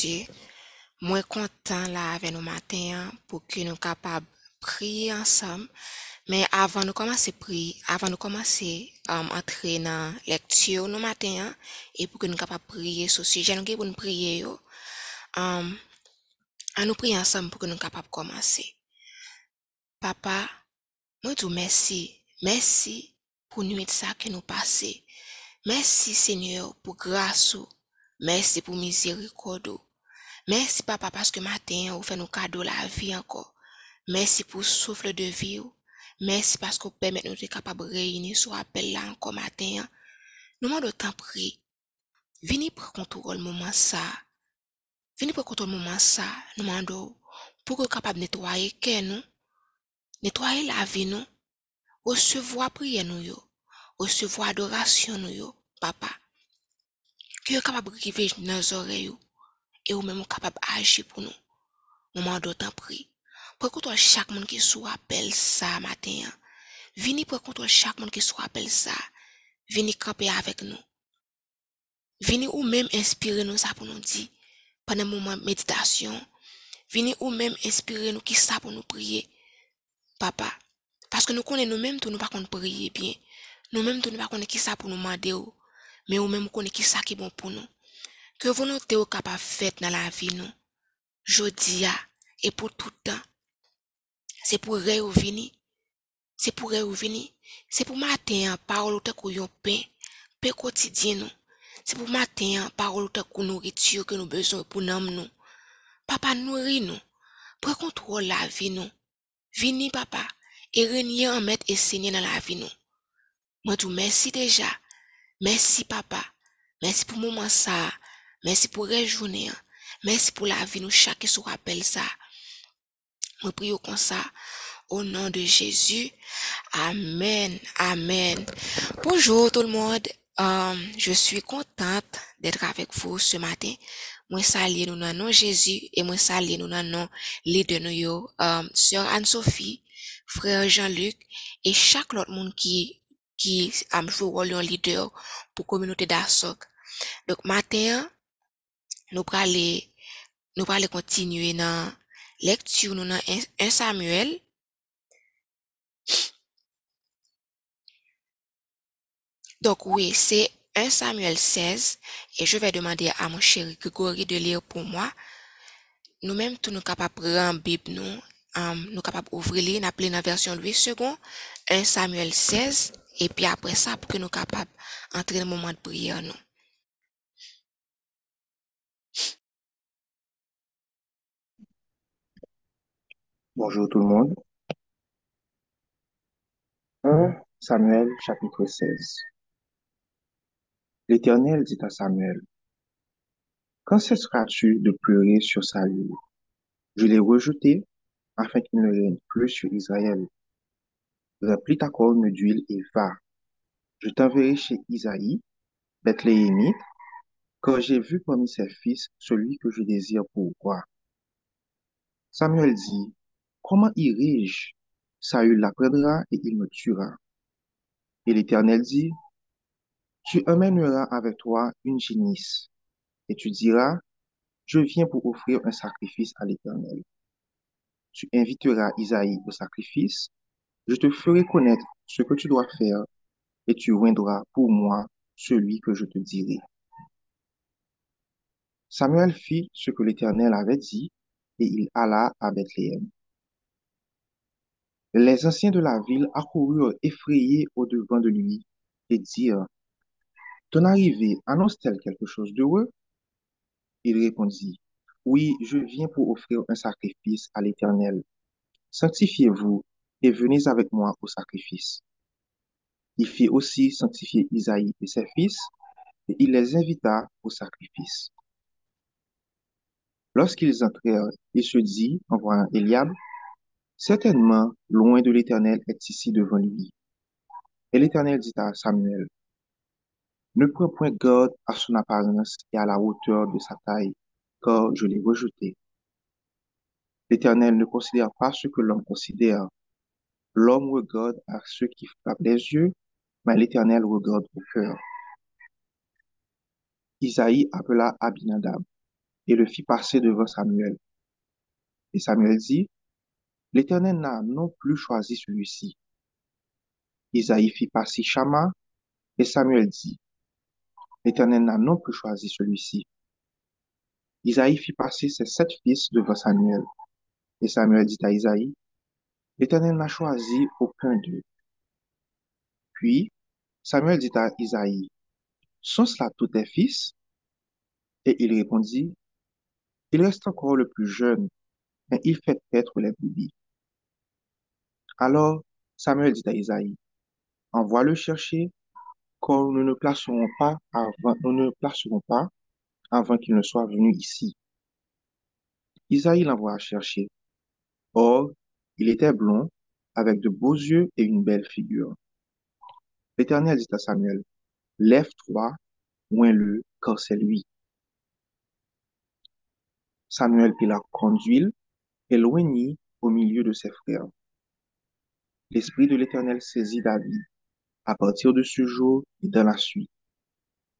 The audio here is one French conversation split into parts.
Jésus, moi content là avec nous matin pour que nous capables prier ensemble. Mais avant de commencer prier, avant de commencer à entrer dans lecture nous matin et pour que nous capables prier sur ce sujet nous nous prier um, à nous prier ensemble pour que nous capables commencer. Papa, moi tout merci, merci pour nuit ça que nous passé. Merci Seigneur pour grâce. Merci pour miséricorde. Merci papa parce que matin vous fait nous cadeau la vie encore. Merci pour souffle de vie. Merci parce que vous permettez nous être capables de réunir sur appel là encore matin. Nous demandons temps prier. Venez prendre contrôle moment ça. Venez prendre contrôle moment ça. Nous demandons pour que capable de nettoyer cœur nous, nettoyer la vie nous, recevoir prière nous yo, recevoir adoration nous yo, papa. Que vous capable de arriver dans nos oreilles et ou même capable d'agir pour nous. Moment d'autant prier. Pour contrôle chaque monde qui sous appel ça matin. Venez pour contrôle chaque monde qui sous appel ça. Venez camper avec nous. Venez ou même inspirer nous ça pour nous dire pendant le moment méditation. Venez ou même inspirer nous qui ça pour nous prier. Papa. Parce que nous connaissons nous-mêmes tout nous pas qu'on prier bien. Nous-mêmes tout nous pas qu'on qui ça pour nous demander. Mais ou même qu'on qui ça qui bon pour nous. Que volonté ou capable faite dans la vie nous. Jodi a et pour tout temps. C'est pour réouvrir. C'est pour réouvrir. C'est pour matin, parole ou te kou yon pain, pain quotidien nous. C'est pour matin, parole ou te nourriture que nous besoin pour nous nous. Papa nourrit nous. Prends contrôle la vie nous. Vini papa et régner en maître et seigneur dans la vie nous. Moi tout merci déjà. Merci papa. Merci pour moment ça. Merci pour la journée. Merci pour la vie nous chaque se rappelle ça. Moi prie comme ça au nom de Jésus. Amen. Amen. Bonjour tout le monde. Euh, je suis contente d'être avec vous ce matin. Nous dans le nom de Jésus et moi saluer nous dans le nom leader nous yo, euh, sœur Anne-Sophie, frère Jean-Luc et chaque autre monde qui qui a joué le rôle de leader pour la communauté d'Assoc. Donc matin, nous allons continuer dans lecture nous dans 1 Samuel Donc oui, c'est 1 Samuel 16 et je vais demander à mon chéri Grégory de lire pour moi. Nous-mêmes, tous nous capables de prendre Bible, nous, um, capables d'ouvrir, nous appeler la version 8 secondes, 1 Samuel 16, et puis après ça, pour que nous capables d'entrer dans le moment de prière, nous. Bonjour tout le monde. 1 Samuel chapitre 16. L'Éternel dit à Samuel, Quand cesseras-tu de pleurer sur Saül? Je l'ai rejeté afin qu'il ne règne plus sur Israël. Remplis ta corne d'huile et va. Je t'enverrai chez Isaïe, Bethléemite, car j'ai vu parmi ses fils celui que je désire pour roi. Samuel dit, Comment irai-je? Saül l'apprendra et il me tuera. Et l'Éternel dit, Tu emmèneras avec toi une génisse, et tu diras, Je viens pour offrir un sacrifice à l'Éternel. Tu inviteras Isaïe au sacrifice, je te ferai connaître ce que tu dois faire, et tu oindras pour moi celui que je te dirai. Samuel fit ce que l'Éternel avait dit, et il alla à Bethléem. Les anciens de la ville accoururent effrayés au-devant de lui et dirent, Ton arrivée annonce-t-elle quelque chose d'heureux? Il répondit, Oui, je viens pour offrir un sacrifice à l'Éternel. Sanctifiez-vous et venez avec moi au sacrifice. Il fit aussi sanctifier Isaïe et ses fils, et il les invita au sacrifice. Lorsqu'ils entrèrent, il se dit, en voyant Eliab, Certainement, loin de l'Éternel est ici devant lui. Et l'Éternel dit à Samuel, Ne prends point garde à son apparence et à la hauteur de sa taille, car je l'ai rejeté. L'Éternel ne considère pas ce que l'homme considère. L'homme regarde à ceux qui frappent les yeux, mais l'Éternel regarde au cœur. Isaïe appela Abinadab et le fit passer devant Samuel. Et Samuel dit, L'Éternel n'a non plus choisi celui-ci. Isaïe fit passer Shama, et Samuel dit, L'Éternel n'a non plus choisi celui-ci. Isaïe fit passer ses sept fils devant Samuel. Et Samuel dit à Isaïe, L'Éternel n'a choisi aucun d'eux. Puis Samuel dit à Isaïe, Sont cela tous tes fils? Et il répondit, Il reste encore le plus jeune, mais il fait paître les brebis. Alors Samuel dit à Isaïe, Envoie-le chercher, car nous ne placerons pas avant, placerons pas avant qu'il ne soit venu ici. Isaïe l'envoie chercher. Or, il était blond, avec de beaux yeux et une belle figure. L'Éternel dit à Samuel, Lève-toi, oins-le, car c'est lui. Samuel prit la conduite et au milieu de ses frères. L'Esprit de l'Éternel saisit David à partir de ce jour et dans la suite.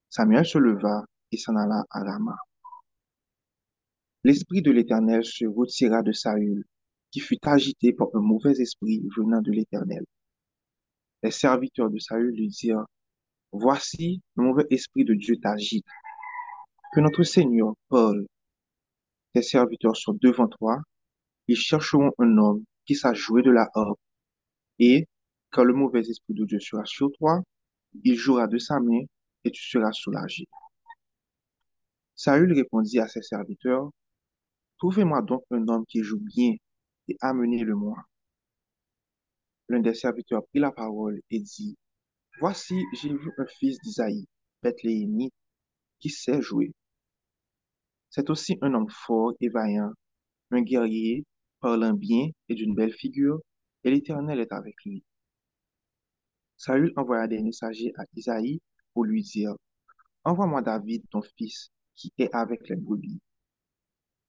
Samuel se leva et s'en alla à Rama. L'Esprit de l'Éternel se retira de Saül, qui fut agité par un mauvais esprit venant de l'Éternel. Les serviteurs de Saül lui dirent, Voici, le mauvais esprit de Dieu t'agite. Que notre Seigneur parle. Tes serviteurs sont devant toi. Ils chercheront un homme qui sache jouer de la harpe. Et, quand le mauvais esprit de Dieu sera sur toi, il jouera de sa main et tu seras soulagé. Saül répondit à ses serviteurs, Trouvez-moi donc un homme qui joue bien et amenez-le-moi. L'un des serviteurs prit la parole et dit, Voici, j'ai vu un fils d'Isaïe, Bethléemite, qui sait jouer. C'est aussi un homme fort et vaillant, un guerrier, parlant bien et d'une belle figure, et l'Éternel est avec lui. Saül envoya des messagers à Isaïe pour lui dire, Envoie-moi David, ton fils, qui est avec les brebis.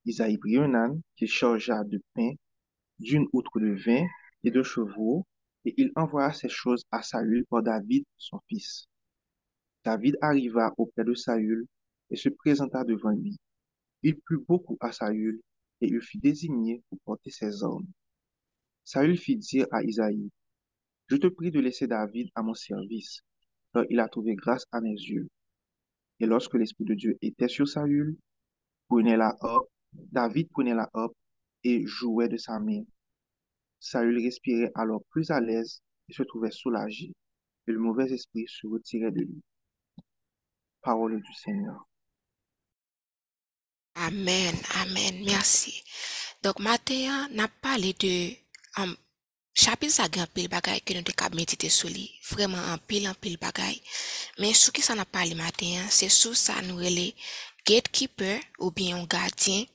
Isaïe prit un âne qu'il chargea de pain, d'une outre de vin et de chevaux, et il envoya ces choses à Saül par David, son fils. David arriva auprès de Saül et se présenta devant lui. Il plut beaucoup à Saül et il fut désigné pour porter ses armes. Saül fit dire à Isaïe, Je te prie de laisser David à mon service, car il a trouvé grâce à mes yeux. Et lorsque l'Esprit de Dieu était sur Saül, prenait la David prenait la harpe et jouait de sa main. Saül respirait alors plus à l'aise et se trouvait soulagé, et le mauvais esprit se retirait de lui. Parole du Seigneur. Amen, amen, merci. Donc, matin, n'a parlé de um, chapitre ça grand pile bagay que nous devons méditer sur lui. Vraiment en pile, en pile bagay. Mais ce qui ça n'a parlé matin, c'est sur ça nous relais gatekeeper ou bien un gardien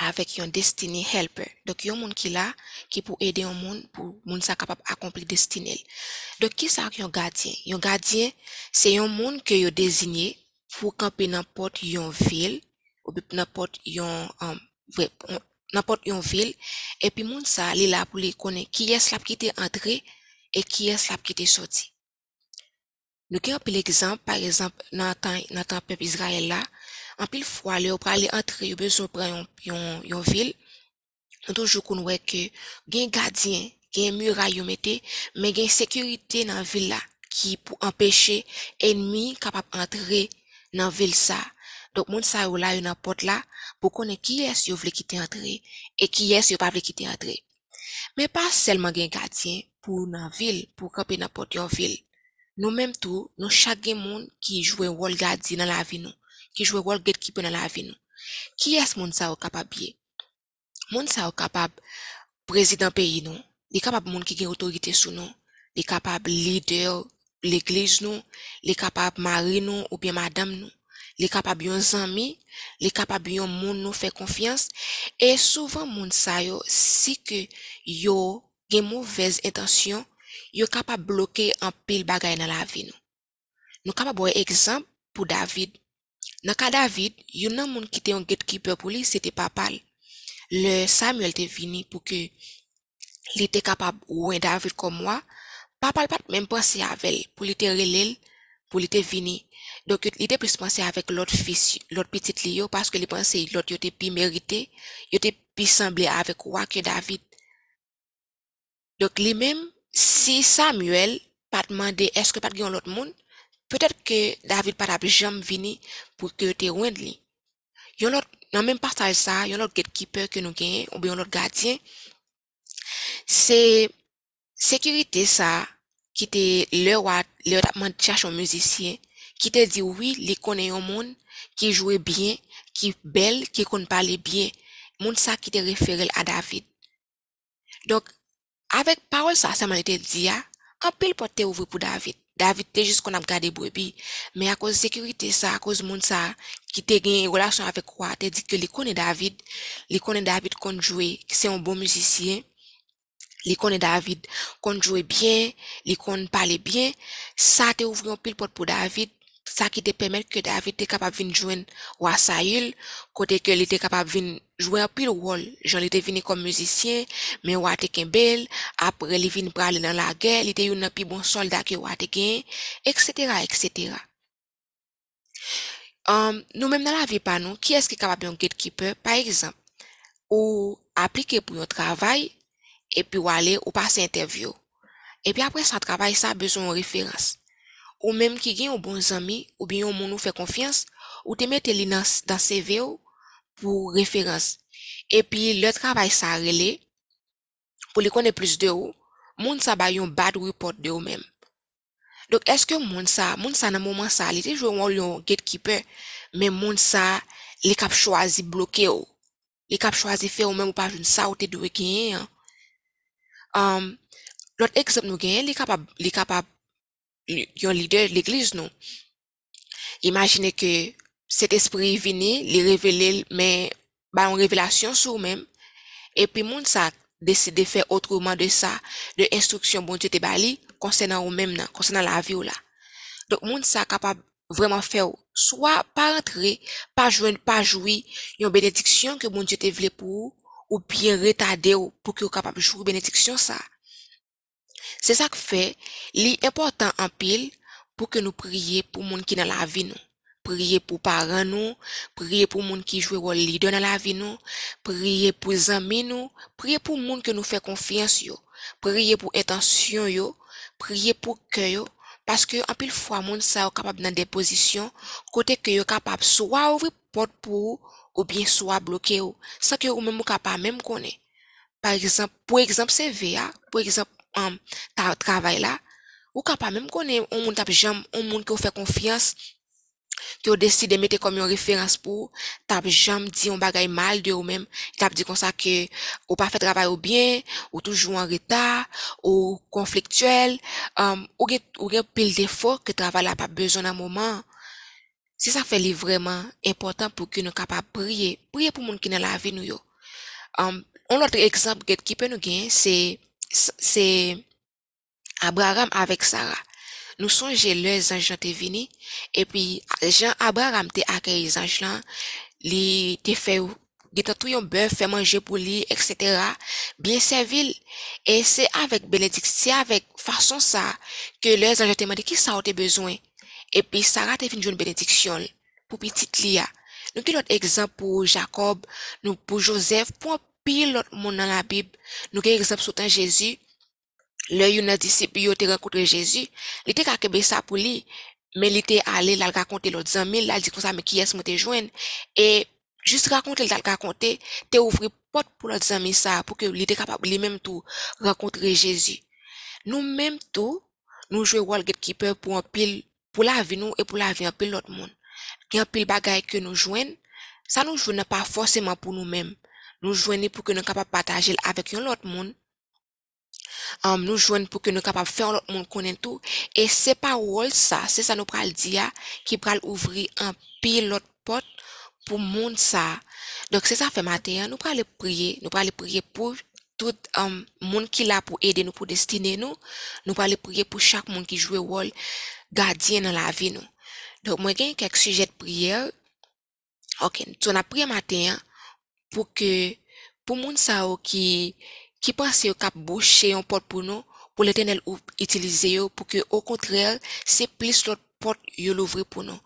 avec un destiny helper. Donc, yon moun qui là, qui pour aider un moun, pour moun sa capable accomplir destinée. Donc, qui ça yon gardien? Yon gardien, c'est un moun que yon désigné pour camper n'importe yon ville, ou bien n'importe yon, um, n'importe yon ville, et puis moun sa, li là pour li connaître qui est la qui était entré et qui est la qui était sorti. Nous avons un exemple, par exemple, dans dans peuple Israël là, en pile fois, le pour entrer, besoin prendre yon, yon, yon ville. Nous toujours qu'on voit que, gen gardien, gen muraille yo mette, mais gen sécurité dans ville là, qui pour empêcher ennemi capable entrer dans ville ça. Dok moun sa yo la yo nan pot la pou konen ki yes yo vle kite antre e ki yes yo pa vle kite antre. Men pa selman gen gardyen pou nan vil pou kapi nan pot yon vil. Nou menm tou nou chak gen moun ki jwe wol gardyen nan la vi nou. Ki jwe wol gatekeeper nan la vi nou. Ki yes moun sa yo kapab ye? Moun sa yo kapab prezident peyi nou. Li kapab moun ki gen otorite sou nou. Li kapab lider l'eglise nou. Li kapab mari nou ou bien madame nou. Li capable yon zami, li capable yon moun nous fait confiance et souvent moun sa yo si que yo gen mauvaise intention, yo capable bloquer en pile bagay dans la vie nous. Nous capable voir exemple pour David. Dans cas David, yon nan moun qui était un gatekeeper pour lui, c'était papa. Le Samuel était venu pour que il était capable ouin David comme moi. Papa pas même penser avec pour lui te relèl, pour lui te vini. Donc, il était plus pensé avec l'autre fils, l'autre petit Lio, parce que il pensait l'autre était plus mérité, il était plus semblé avec roi que David. Donc, lui-même, si Samuel pas demandé est-ce que pas de l'autre monde, peut-être que David pas jamais venu pour que te rende lui. Yon l'autre, dans même partage ça, yon l'autre gatekeeper que nous gagnons, ou bien l'autre gardien, c'est sécurité ça, qui était le roi, le roi cherche un musicien, qui te dit oui, il connaît un monde, qui jouait bien, qui belle, qui connaît parler bien, ça qui te référé à David. Donc, avec parole ça, ça m'a été dit, un pile porte ouvert pour David. David te juste qu'on a gardé brebis, mais à cause de sécurité ça, à cause monde ça, qui te gagne relation avec quoi, te dit que connaît David, il connaît David qu'on jouer, c'est un bon musicien, il connaît David qu'on jouait bien, il connaît parler bien, ça te ouvert un pile pour David, sa ki te pemet ke David te kapab vin jwen wasayil, kote ke li te kapab vin jwen apil wol, jan li te vini kom muzisyen, men wate ken bel, apre li vin prale nan la gè, li te yon api bon solda ki wate gen, etc. etc. Um, nou menm nan la vi pa nou, ki eski kapab yon gatekeeper, par exemple, ou aplike pou yon travay, epi wale ou pase interview. Epi apre sa travay sa, bezon referans. Ou menm ki gen yon bon zami ou bin yon moun ou fe konfians, ou te mette li nan, nan CV ou pou referans. E pi le travay sa rele, pou li konen plus de ou, moun sa bay yon bad report de ou menm. Dok eske moun sa, moun sa nan mouman sa, li te jwe yon, yon gatekeeper, men moun sa li kap chwazi bloke ou. Li kap chwazi fe ou menm ou pa joun sa ou te dwe genyen. Um, Lot ekzop nou genyen, li kapab yon leader de l'église nous. Imaginez que cet esprit vini, li révéler mais ba une révélation sur même et puis moun ça décide de faire autrement de ça, de instruction bon Dieu te bali concernant ou même concernant la vie ou là. Donc moun capable vraiment faire soit pas rentrer, pas joindre, pas jouer une bénédiction que bon Dieu te voulait pour ou bien retarder pour que capable jouer bénédiction ça. C'est ça que fait, l'important en pile pour que nous prions pour monde qui dans la vie nous. Prier pour parents nous, prier pour monde qui joue rôle leader dans la vie nous, prier pour amis nous, prier pour monde que nous fait confiance yo, pour intention yo, prier pour cœur yo, parce que en pile fois monde ça capable dans des positions côté que yo capable soit ouvrir porte pour ou bien soit bloquer ou sans que ou même capable même connaître. Par exemple, pour exemple CVA, pour exemple um, ta travail là, ou capable même connaître un monde tap jam, un monde qui fait confiance, qui décide de mettre comme une référence pour, tap jam dit un bagay mal de ou même, tap dit comme ça que, ou pas fait travail ou bien, ou toujours en retard, ou conflictuel, um, ou gen, ou gen pile défaut que travail là pas besoin d'un moment. C'est ça fait li vraiment important pour que nous capable prier, prier pour monde qui dans la vie nous yo. Um, un autre exemple qui peut nous gagner, c'est c'est Abraham avec Sarah. Nous songeons les anges te vini, et puis Jean Abraham te accueilli les anges là, li te fait Gita tout yon bœuf fait manger pour lui, etc. Bien servi. Et c'est avec bénédiction, c'est avec façon ça que les anges te demandé qui ça a besoin? Et puis Sarah te fait une bénédiction pour petite Lia. Nous avons l'autre exemple pour Jacob, pour Joseph, pour pile l'autre monde dans la Bible. Nous avons exemple sur Jésus. Le yon disciple yo te rencontré Jésus, il était kakebe ça pour lui, mais il était allé là raconter l'autre amis, là dit comme ça mais qui est-ce que te joindre et juste raconter le raconter, te ouvrir porte pour l'autre amis ça pour que il était capable lui même tout rencontrer Jésus. Nous même tout nous jouons rôle gatekeeper pour un pile pour la vie nous et pour la vie un pile l'autre monde. Il y a un pile bagaille que nous joignent, ça nous joue pas forcément pour nous-mêmes. Nous joignons pour que nous capables partager avec un autre monde. Um, nous joignent pour que nous capables faire l'autre monde connaître tout. Et c'est pas rôle ça c'est ça nous pral dire qui pral ouvrir un pile l'autre porte pour monde ça. Donc c'est ça fait matin nous pral prier nous pral prier pour tout um, monde qui là pour aider nous pour destiner nous. Nous pral prier pour chaque monde qui joue rôle gardien dans la vie nous. Donc moi j'ai quelques sujets de prière. OK on a prié matin pour que pour monde ça qui qui pense au cap boucher un porte pour nous, pour l'éternel utiliser pour que, au contraire, c'est plus l'autre porte yo l'ouvrir pour nous.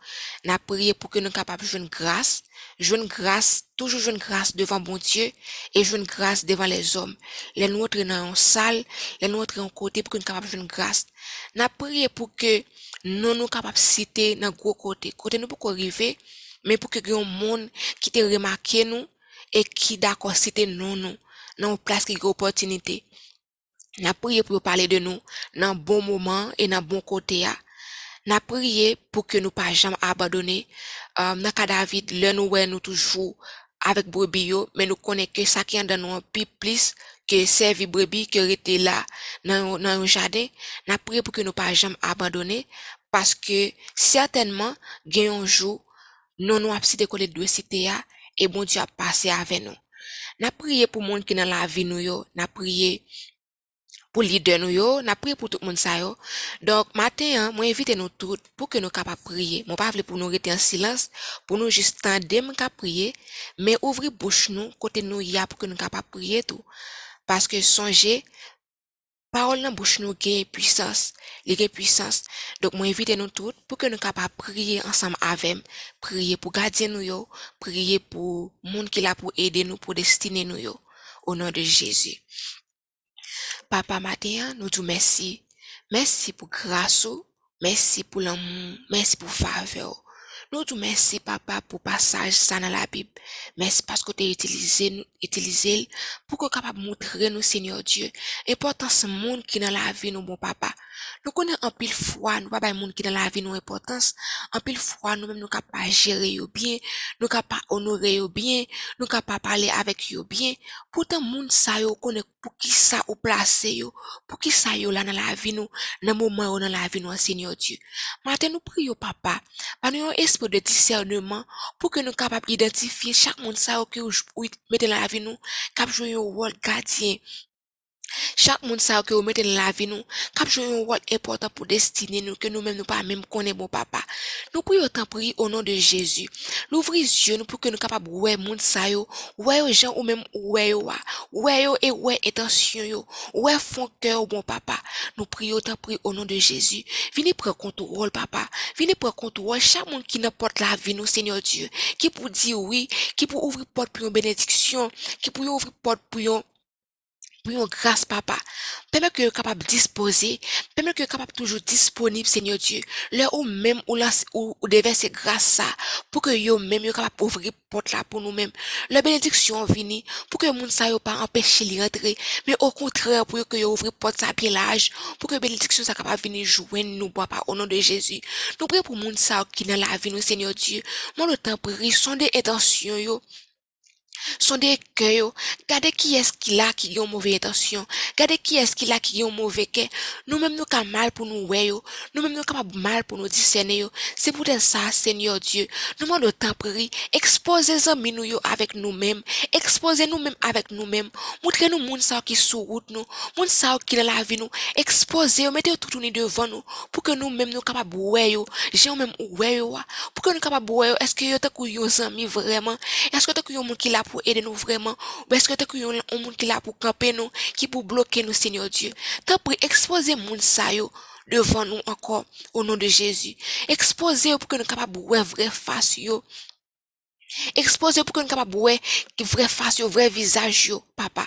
N'a prié pour que nous capables jouer grâce, jouer grâce, toujours jouer grâce devant bon Dieu et jouer grâce devant les hommes. Les nous entrer dans une salle, les nous entrer en côté pour que nous capables jouer grâce. N'a prié pour que nous nous capables citer dans gros côté. Côté nous pour arriver, mais pour que un monde qui te remarqué nous et qui d'accord citer non nous dans place qui opportunité. N'a prié pour parler de nous dans bon moment et dans bon côté. N'a prié pour que nous pas jamais abandonner. Euh, dans cas David, le nous nous toujours avec brebis mais nous connaissons que ça qui est dans nous plus plus que servir brebis que rester là dans dans un jardin. N'a prié pour que nous pas jamais abandonner parce que certainement gagne un jour nous nous coller deux cité et bon Dieu a passé avec nous. N'a prié pour monde qui dans la vie nous n'a prié pour leader nous n'a prié pour tout le monde ça yo. Donc matin, hein, moi invite nous tous pour que nous capables prier. Mon pas pour nous rester en silence, pour nous juste tendre qu'à prier, mais ouvrir bouche nous côté nous y a pour que nous capables prier tout. Parce que songez parole dans bouche nous gagne puissance, les gagne puissance. Donc moi invite nous tous pour que nous capables prier ensemble avec, prier pour garder nous yo, prier pour monde qui là pour aider nous pour destiner nous yo au nom de Jésus. Papa matin, nous disons merci. Merci pour grâce, merci pour l'amour, merci pour faveur. Nous disons merci, papa, pour passage ça dans la Bible. Merci parce que tu as utilisé, pour que capable montrer nous, Seigneur Dieu, importance monde qui dans la vie, nous, bon papa. Nous connaissons en pile fois, nous pas monde qui dans la vie, nous importance. En pile fois, nous même nous capables gérer yo bien, nous capables honorer yo bien, nous capables parler avec yo bien. Pourtant, monde ça yo connaît pour qui ça ou placer yo, pour qui ça yo là dans la vie nous, dans moment dans la vie nous, Seigneur Dieu. Matin, nous prions, papa, par nous esprit de discernement pour que nous capables d'identifier chaque monde ça que vous mettez dans la nous, cap jouer un rôle gardien. Chaque monde ça que vous mettez dans la vie nous, cap jouer un rôle important pour destiner nous, que nous-mêmes nous pas même connaître bon papa. Nous prions tant prier au nom de Jésus. L'ouvrir les yeux nous pour que nous capables ouais monde ça yo, ouais aux gens ou même ouais yo, wa, yo et ouais intention yo, bon papa. Nous prions prier au nom de Jésus. Venez prendre contrôle papa. Venez prendre contrôle chaque monde qui n'importe la vie nous Seigneur Dieu, qui pour dire oui, qui pour ouvrir porte pour une bénédiction, qui pour ouvrir porte pour une pour une grâce, papa. Permet que capable de disposer, permet que capable toujours disponible, Seigneur Dieu. Là où même où là, où déverser grâce ça, pour que yo même yo capable ouvrir porte là pour nous-mêmes. La bénédiction vini, pour que moun sa yo pas empêcher li rentrer, mais au contraire, pour que yo ouvrir porte ça bien large, pour que bénédiction ça capable venir joindre nous, papa, au nom de Jésus. Nous prions pour moun sa qui dans la vie, nous, Seigneur Dieu. Moi, le temps prie, sondez intentions yo, sondez cœur yo. Gardez qui est-ce qui là qui a une mauvaise intention. Gardez qui est-ce qui là qui a un mauvais cœur. Nous-mêmes nous avons mal pour nous yo. Nous-mêmes nous avons mal pour nous discerner yo. C'est pour ça, Seigneur Dieu. Nous demandons temps prie. Exposez amis nous yo avec nous-mêmes. Exposez nous-mêmes avec nous-mêmes. Montrez nous moun sa qui sous route nous. Moun sa qui dans la vie nous. Exposez, mettez tout tourner devant nous. Pour que nous-mêmes nous capables ouais yo. J'ai même ouais yo. Pour que nous capables ouais yo. Est-ce que yo te kou yo amis vraiment? Est-ce que te kou yo moun qui pour aider nous vraiment? Ou est-ce que kou yo un moun qui là pour camper nous, qui pour bloquer nous, Seigneur Dieu? T'as pris, exposez moun sa yo devant nous encore, au nom de Jésus. Exposez pour que nous capables ouais vrai face yo. Exposez pour que nous capables ouais vrai face yo, vrai visage yo, papa.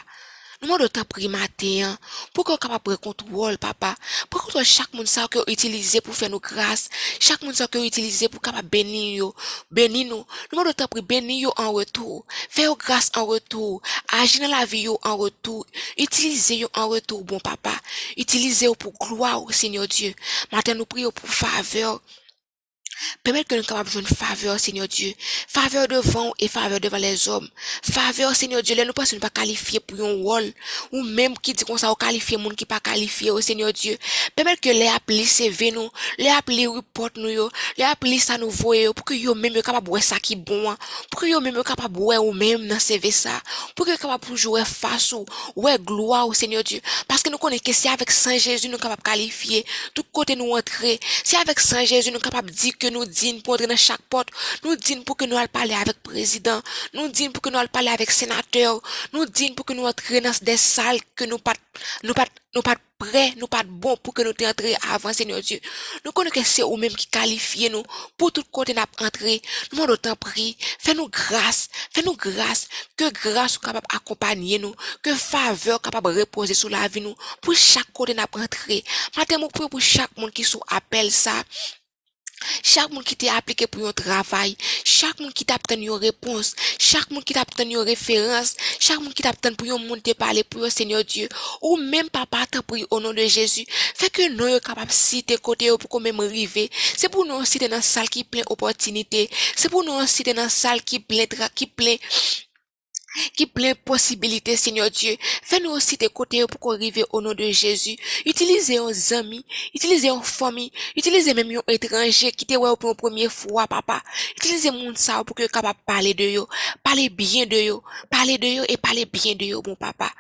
Nous demandons temps pris matin, hein, pour qu'on prendre contrôle, papa. Pour contrôle chaque monde ça que utiliser pour faire nos grâces. Chaque monde ça que utiliser pour capable bénir yo, bénir nous. Nous temps pris bénir yo en retour. Faire grâce en retour. Agir dans la vie yo en retour. Utiliser en retour, bon papa. Utiliser pour gloire au Seigneur Dieu. Matin nous prions pour faveur. Permettre que nous capables de une faveur, Seigneur Dieu. Faveur devant et faveur devant les hommes. Faveur, Seigneur Dieu, là, nous pensons pas qualifier pour un rôle. Ou même qui dit qu'on ça, qualifier monde qui pas qualifié, au Seigneur Dieu. Permettre que les applis CV nous, les applis report nous les applis ça nous voye pour que yo même capable de ça qui bon, hein. pour que yo même capable de ou même dans CV ça, pour que capable de jouer face ou, ouais, gloire au Seigneur Dieu. Parce que nous connaissons que c'est avec Saint Jésus nous capable qualifier, tout côté nous entrer. C'est avec Saint Jésus nous capable dire que nous disons pour entrer dans chaque porte, nous disons pour que nous allons parler avec le président, nous disons pour que nous allons parler avec le sénateur, nous disons pour que nous entrions dans des salles que nous pas, nous pas, nous pas prêts, nous pas bons pour que nous entrions avant, Seigneur Dieu. Nous connaissons que c'est vous-même qui qualifiez nous pour tout côté nous entrer. Nous demandons tant prie, fais-nous grâce, fais-nous grâce, que grâce soit capable d'accompagner nous, que faveur capable de reposer sur la vie nous, pour chaque côté nous entrer. Maintenant, pour chaque monde qui sous appelle ça, chaque monde qui t'a appliqué pour un travail, chaque monde qui t'a obtenu une réponse, chaque monde qui t'a obtenu une référence, chaque monde qui t'a obtenu pour un monde parler pour le Seigneur Dieu, ou même papa t'a pris au nom de Jésus, fait que nous sommes capables de citer côté pour qu'on même arriver. C'est pour nous citer dans salle qui plein opportunité, c'est pour nous citer dans salle qui plein qui qui plein possibilités, Seigneur Dieu. Fais-nous aussi tes côtés pour arriver au nom de Jésus. Utilisez un amis, utilisez une famille, utilisez même un étranger qui te voit pour la première fois, papa. Utilisez mon ça pour que capable parler de yo, parler bien de yo, parler de yo et parler bien de yo, mon papa.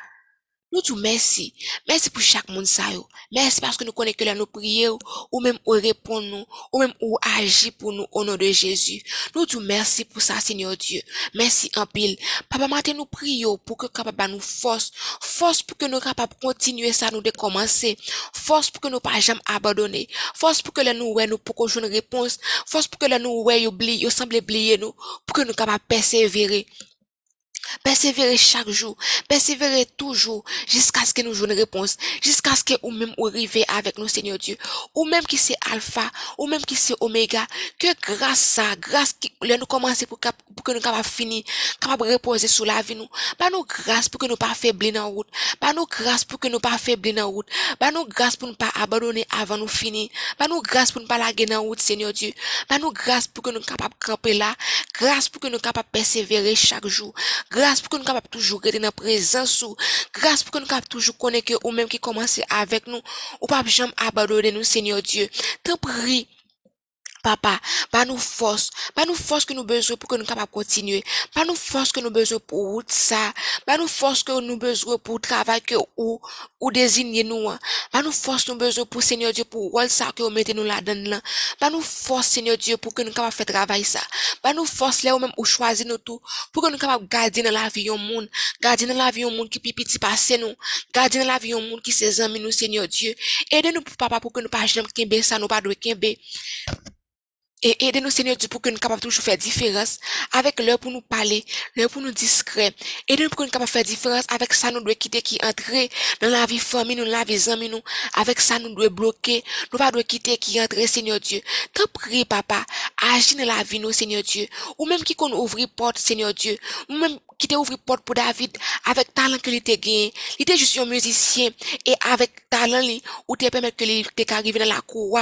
Nous disons merci. Merci pour chaque monde. Merci parce que nous connaissons que nous prions ou même ou répondre nous ou même ou agir pour nous au nom de Jésus. Nous disons merci pour ça Seigneur Dieu. Merci en pile. Papa matin nous prions pour que capable nous force, force pour que nous capable continuer ça nous de commencer. Force pour que nous pas jamais abandonner. Force pour que là nous ouais nous pour que une réponse. Force pour que là nous ouais oublie, semble oublier nous pour que nous capable persévérer. Persévérer chaque jour, persévérer toujours jusqu'à ce que nous jouons une réponse, jusqu'à ce que ou même ou arriver avec nous, Seigneur Dieu, ou même qui c'est alpha, ou même qui c'est oméga, que grâce à, grâce qui, nous commencer pour, pour que nous capables finir, capables reposer sous la vie nous, bah nous grâce pour que nous pas faiblir dans route, bah nous grâce pour que nous pas faiblir dans route, bah nous grâce pour ne pas abandonner avant nous finir, bah nous grâce pour ne pas laguer dans route, Seigneur Dieu, bah nous grâce pour que nous capables camper là, grâce pour que nous capables persévérer chaque jour, pour que nous capables toujours rester dans présence ou grâce pour que nous capables toujours connaître ou même qui commence avec nous. Ou pas jamais abandonner nous Seigneur Dieu. Te prie Papa, pas nous force, pas nous force que nous besoin pour que nous capables continuer, pas nous force que nous besoin pour route ça, pas nous force que nous besoin pour travail que ou ou désigner nous, pas nous force nous besoin pour Seigneur Dieu pour rôle ça que vous mettez nous là-dedans là, pas nous force Seigneur Dieu pour que nous capables faire travail ça, pas nous force là ou même ou choisir nous tout pour que nous capables garder dans la vie un monde, garder dans la vie un monde qui petit passer nous, garder dans la vie un monde qui ses amis nous Seigneur Dieu, aidez-nous papa pour que nous pas jamais kembe ça nous pas et aidez-nous, Seigneur Dieu, pour que nous capables toujours faire différence avec l'heure pour nous parler, l'heure pour nous discret. Aidez-nous pour que nous capables faire différence avec ça, nous devons quitter qui entrer dans la vie famille, nous, la vie amis, nous. Avec ça, nous devons bloquer. Nous pas devons quitter qui entrer, Seigneur Dieu. Te prie, papa. Agis dans la vie, nous, Seigneur Dieu. Ou même qui qu'on ouvre porte, Seigneur Dieu. Ou même qui t'a ouvert porte pour David avec talent que t'a gagné. Il était juste un musicien et avec talent, ou te permet que il t'arrive dans la cour.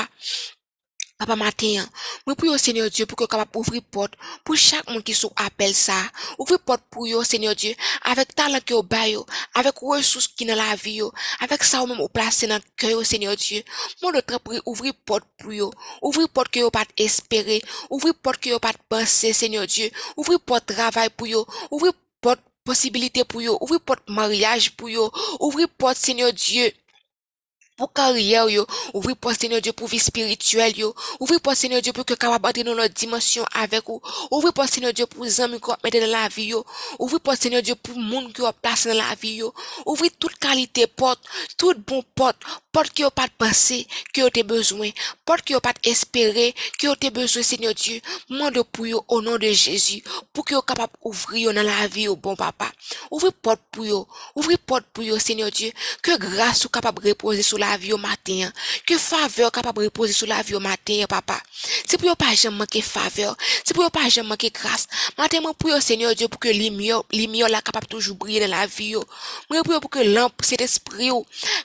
Papa matin, moi prie au Seigneur Dieu pour que capable ouvrir porte pour chaque monde qui sous appelle ça. Ouvrir porte pour yo Seigneur Dieu avec talent que au bayo, avec ressources qui dans la vie yo, avec ça ou même au placer dans cœur Seigneur Dieu. Mon autre prie ouvrir porte pour yo, ouvrir porte que yo pas espérer, ouvrir porte que yo pas penser Seigneur Dieu, ouvrir porte travail pour yo, ouvrir porte possibilité pour yo, ouvrir porte mariage pour yo, ouvrir porte Seigneur Dieu pour carrière yo, ouvrir pour Seigneur Dieu pour vie spirituelle yo, ouvrir pour Seigneur Dieu pour que capable entrer dans notre dimension avec vous, ouvrir pour Seigneur Dieu pour les amis qu'on mettre dans la vie yo, ouvrir pour Seigneur Dieu pour monde qui a place dans la vie yo, ouvrir toute qualité porte, toute bon porte, porte qui a pas de pensée, qui a besoin, porte qui a pas espéré, qui a besoin Seigneur Dieu, monde pour yo au nom de Jésus, pour que capable ouvrir dans la vie au bon papa, ouvrir porte pour yo, ouvrir porte pour yo Seigneur Dieu, que grâce soit capable reposer sur vie au matin. Que faveur capable de reposer sur la vie au matin, papa. C'est pour pas jamais manquer faveur. C'est pour pas jamais manquer grâce. Matin, moi pour Seigneur Dieu pour que lumière, lumière là capable toujours briller dans la vie. Moi pour pour que lampe cet esprit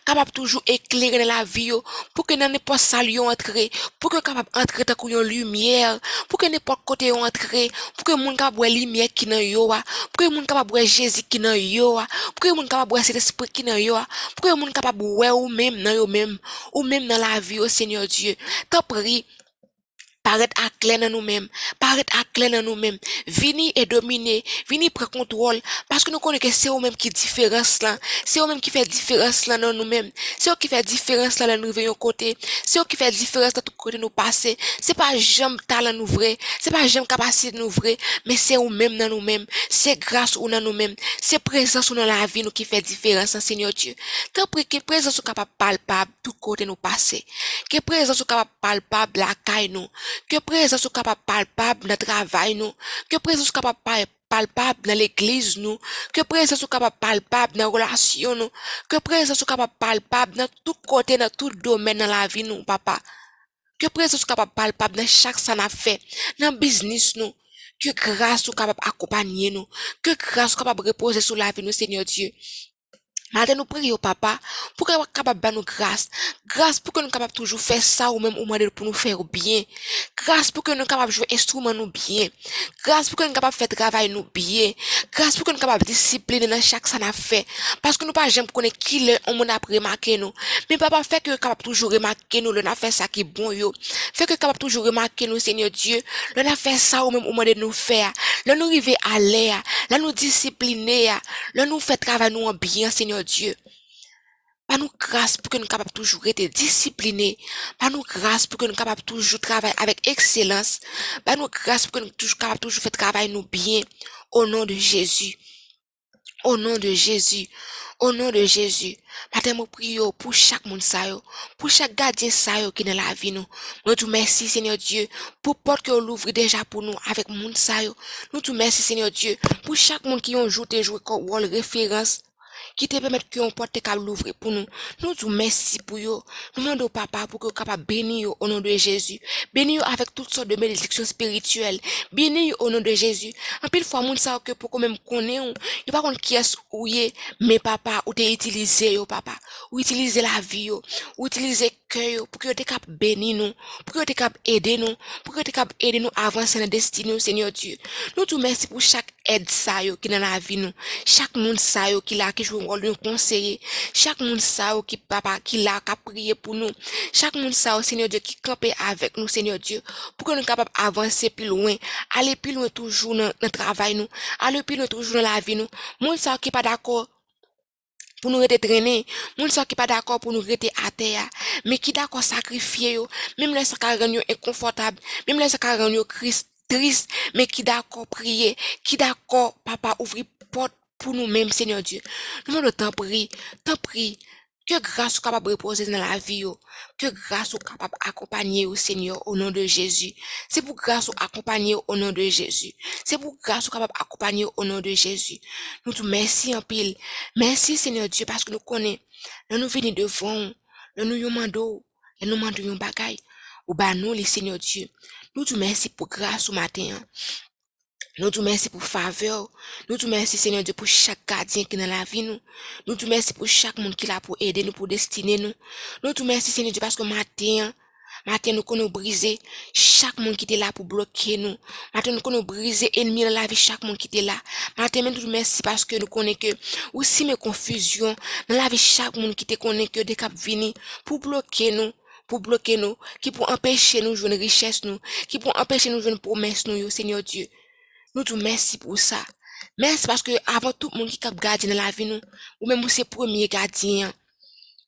capable toujours éclairer dans la vie pour que n'importe salut entrer, pour que capable entrer dans une lumière, pour que n'importe côté entrer, pour que monde capable lumière qui dans yo, pour que monde capable Jésus qui dans yo, pour que monde capable cet esprit qui dans yo, pour que monde capable voir ou même dans yo même ou même dans la vie au Seigneur Dieu. T'en paraître à dans nous-mêmes, paraître à clair dans nous-mêmes, venir et dominer, venir prendre contrôle, parce que nous connaissons que c'est eux-mêmes qui différence c'est eux-mêmes qui fait différence là dans nous-mêmes, c'est eux qui fait différence là dans nous venons côté, c'est eux qui fait différence dans tout côté nous passer, c'est pas j'aime talent nous vrai, c'est pas j'aime capacité nous vrai, mais c'est eux-mêmes dans nous-mêmes, c'est grâce ou dans nous-mêmes, c'est présence ou dans la vie nous qui fait différence, Seigneur Dieu. Tant prie que présence capable palpable tout côté nous passer, que présence capable palpable la caille nous, que présence soit capable palpable dans le travail nous, que présence soit capable palpable dans l'église nous, que présence soit capable palpable dans la relation nous, que présence soit capable palpable dans tout côté, dans tout domaine dans la vie nous, papa. Que présence soit capable palpable dans chaque ça fait, dans le business nous, que grâce soit capable accompagner nous, que grâce soit capable reposer sur la vie nous, Seigneur Dieu. Matin, nous prions, papa, pour que nous capable de nous grâce. Grâce pour que nous capable toujours faire ça ou même au moins pour nous faire bien. Grâce pour que nous capable jouer instrument nous bien. Grâce pour que nous capable faire travail nous bien. Grâce pour que nous capable discipliner dans chaque ça n'a fait. Parce que nous pas jamais connaître qui le on m'a remarqué nous. Mais papa fait que capable toujours remarquer nous, le n'a fait ça qui est bon yo. Fait que capable toujours remarquer nous, Seigneur Dieu. Le n'a fait ça ou même au moins de nous faire. Le nous arriver à l'air. Là nous discipliner. Le nous fait travail nous en bien, Dieu. Pas nous grâce pour que nous capables toujours être disciplinés. Pas nous grâce pour que nous capables toujours travailler avec excellence. Pas nous grâce pour que nous toujours capables toujours faire travail nous bien. Au nom de Jésus. Au nom de Jésus. Au nom de Jésus. Matin, nous prions pour chaque monde ça pour chaque gardien ça qui est dans la vie nous. Nous te merci Seigneur Dieu pour porte que l'ouvre déjà pour nous avec monde ça. Nous te merci Seigneur Dieu pour chaque monde qui ont joué joué comme rôle référence qui te permettent qu'on porte capable l'ouvrir pour nous. Nous te merci pour yo. Nous demandons au papa pour que capable bénir au nom de Jésus. Bénir avec toutes sortes de bénédictions spirituelles. Bénir au nom de Jésus. En pile fois, moun sa que pour qu'on même connaît, il pas contre qui est ou yé, mais papa, ou t'es utilisé yo, papa. Ou utiliser la vie yo. Ou utiliser cœur pour que t'es capable bénir nous. Pour que t'es capable aider nous. Pour que t'es capable aider nous à avancer dans la destinée, Seigneur Dieu. Nous te merci pour chaque aide ça yo qui dans la vie nous. Chaque monde ça yo qui là qui joue un rôle de conseiller. Chaque monde ça yo qui papa qui là qui prié pour nous. Chaque monde ça yo Seigneur Dieu qui campait avec nous Seigneur Dieu pour que nous capables avancer plus loin, aller plus loin toujours dans le travail nous, aller plus loin toujours dans la vie nous. Monde ça qui pas d'accord pour nous rester traîner, moun sa qui pas d'accord pour nous rester à terre, mais qui d'accord sacrifier yo, même les ça rend inconfortable, même les ça rend Christ triste, mais qui d'accord prier, qui d'accord, papa, ouvrir porte pour nous-mêmes, Seigneur Dieu. Nous demandons t'en prie, t'en prie, que grâce soit capable de reposer dans la vie, que grâce soit capable d'accompagner au Seigneur au nom de Jésus. C'est pour grâce soit accompagner au nom de Jésus. C'est pour grâce soit capable d'accompagner au nom de Jésus. Nous te merci en pile. Merci Seigneur Dieu parce que nous connaissons. Nous nous venons devant, nous nous demandons, nous nous demandons bagay. Ou bah nous, les Seigneur Dieu. Nous te merci pour grâce au matin. hein. Nous te merci pour faveur. Nous te merci, Seigneur Dieu, pour chaque gardien qui est dans la vie, nous. Nous te merci pour chaque monde qui est là pour aider nous, pour destiner nous. Nous te merci, Seigneur Dieu, parce que matin, matin, nous connaissons briser chaque monde qui était là pour bloquer nous. Matin, nous connaissons briser ennemi dans la vie, chaque monde qui était là. Matin, nous te merci parce que nous connaissons que, aussi mes confusions, dans la vie, chaque monde qui te connaît que des cap venir pour bloquer nous pour bloquer nous, qui pour empêcher nous jouer une richesse nous, qui pour empêcher nous jouer une promesse nous, Seigneur Dieu. Nous te merci pour ça. Merci parce que avant tout le monde qui cap gardien dans la vie nous, ou même c'est premier gardien,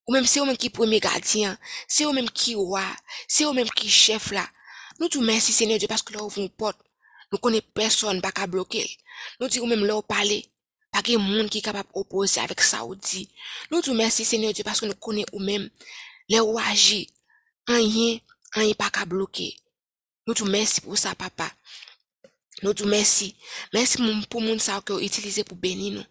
ou même c'est eux même qui premier gardien, c'est eux même qui roi, c'est eux même qui chef là. Nous te merci Seigneur Dieu parce que là ouvre une porte, nous connaissons personne pas qu'à bloquer. Nous disons même là parler, pas qu'il monde qui est capable d'opposer avec ça. Nous te merci Seigneur Dieu parce que nous connaissons ou même les ou agir, rien, rien pas qu'à bloquer. Nous te merci pour ça papa. Nous te merci. Merci pour moun sa que utilisé pour bénir nous.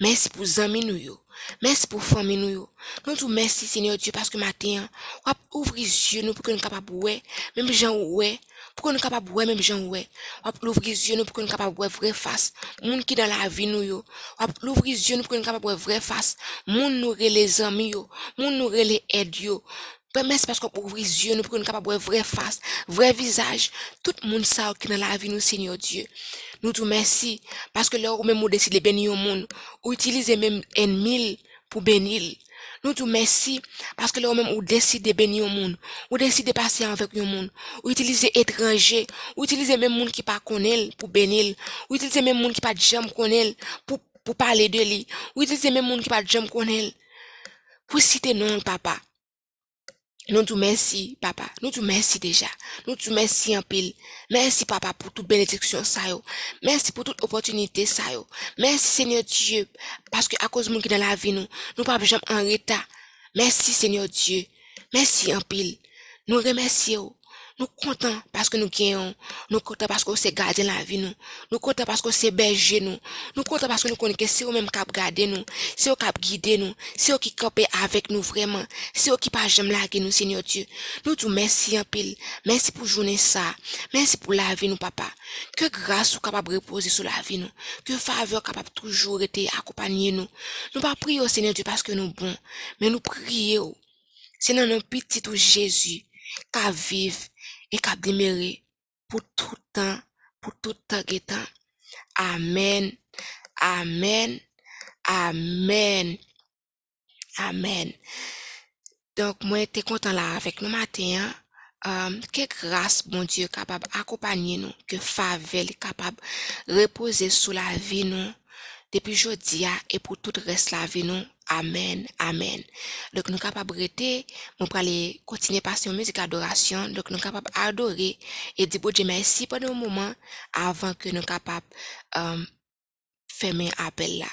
Merci pour amis nous yo. Merci pour famille nous yo. Nous te merci Seigneur Dieu parce que matin, ouvre les yeux nous pour que nous capables ouais, même gens ouais, pour que nous capables ouais même gens ouais. Ouvre les yeux nous pour que nous capables ouais vraie face. Moun qui dans la vie nous yo. Ouvre les yeux nous pour que nous capables ouais vraie face. Moun nous les amis yo. Moun nous les aide yo. Merci parce qu'on ouvre les yeux, nous pour nous voir vraie face, vrai visage. Tout le monde qui dans la vie, nous, Seigneur Dieu. Nous te merci parce que là où même on décide de bénir au monde, ou utiliser même mille pour bénir. Nous disons merci parce que là même ou décide de bénir au monde, ou décide de passer avec le monde, ou utiliser étranger, ou utiliser même monde qui pas connaît pour bénir, ou utiliser même monde qui pas jamais connaît pour pour parler de lui, ou utiliser même monde qui pas jamais connaît pour citer non papa. Nous disons merci, papa. Nous disons merci déjà. Nous disons merci en pile. Merci, papa, pour toute bénédiction, ça yo. Merci pour toute opportunité, ça yo. Merci, Seigneur Dieu. Parce que à cause de nous qui dans la vie, nous, nous pas jamais en retard. Merci, Seigneur Dieu. Merci en pile. Nous remercions. Nous contents parce que nous gagnons. Nous contents parce que c'est gardien la vie nous. Nous contents parce que c'est berger nous. Nous contents parce que nous connaissons que c'est eux même qui garder nous. C'est eux qui guider nous. C'est eux qui campent avec nous vraiment. C'est eux qui pas jamais laguer nous, Seigneur Dieu. Nous disons merci en pile. Merci pour journée ça. Merci pour la vie nous, papa. Que grâce soit capable reposer sur la vie nous. Que faveur capable toujours être accompagner nous. Nous pas prier au Seigneur Dieu parce que nous bons. Mais nous prions. C'est dans notre petit tout Jésus qu'à vivre et qu'à demeurer pour tout temps, pour tout temps et temps. Amen. Amen. Amen. Amen. Donc, moi, j'étais content là avec nous matin. hein. Euh, que grâce, bon Dieu, capable d'accompagner nous, que faveur capable de reposer sous la vie nous, depuis à et pour tout le reste de la vie nous. Amen, amen. Donc, nous capables de rester, nous aller continuer passer une musique d'adoration. Donc, nous capables d'adorer et dire, merci pendant un moment avant que nous capables, euh, fermer appel là.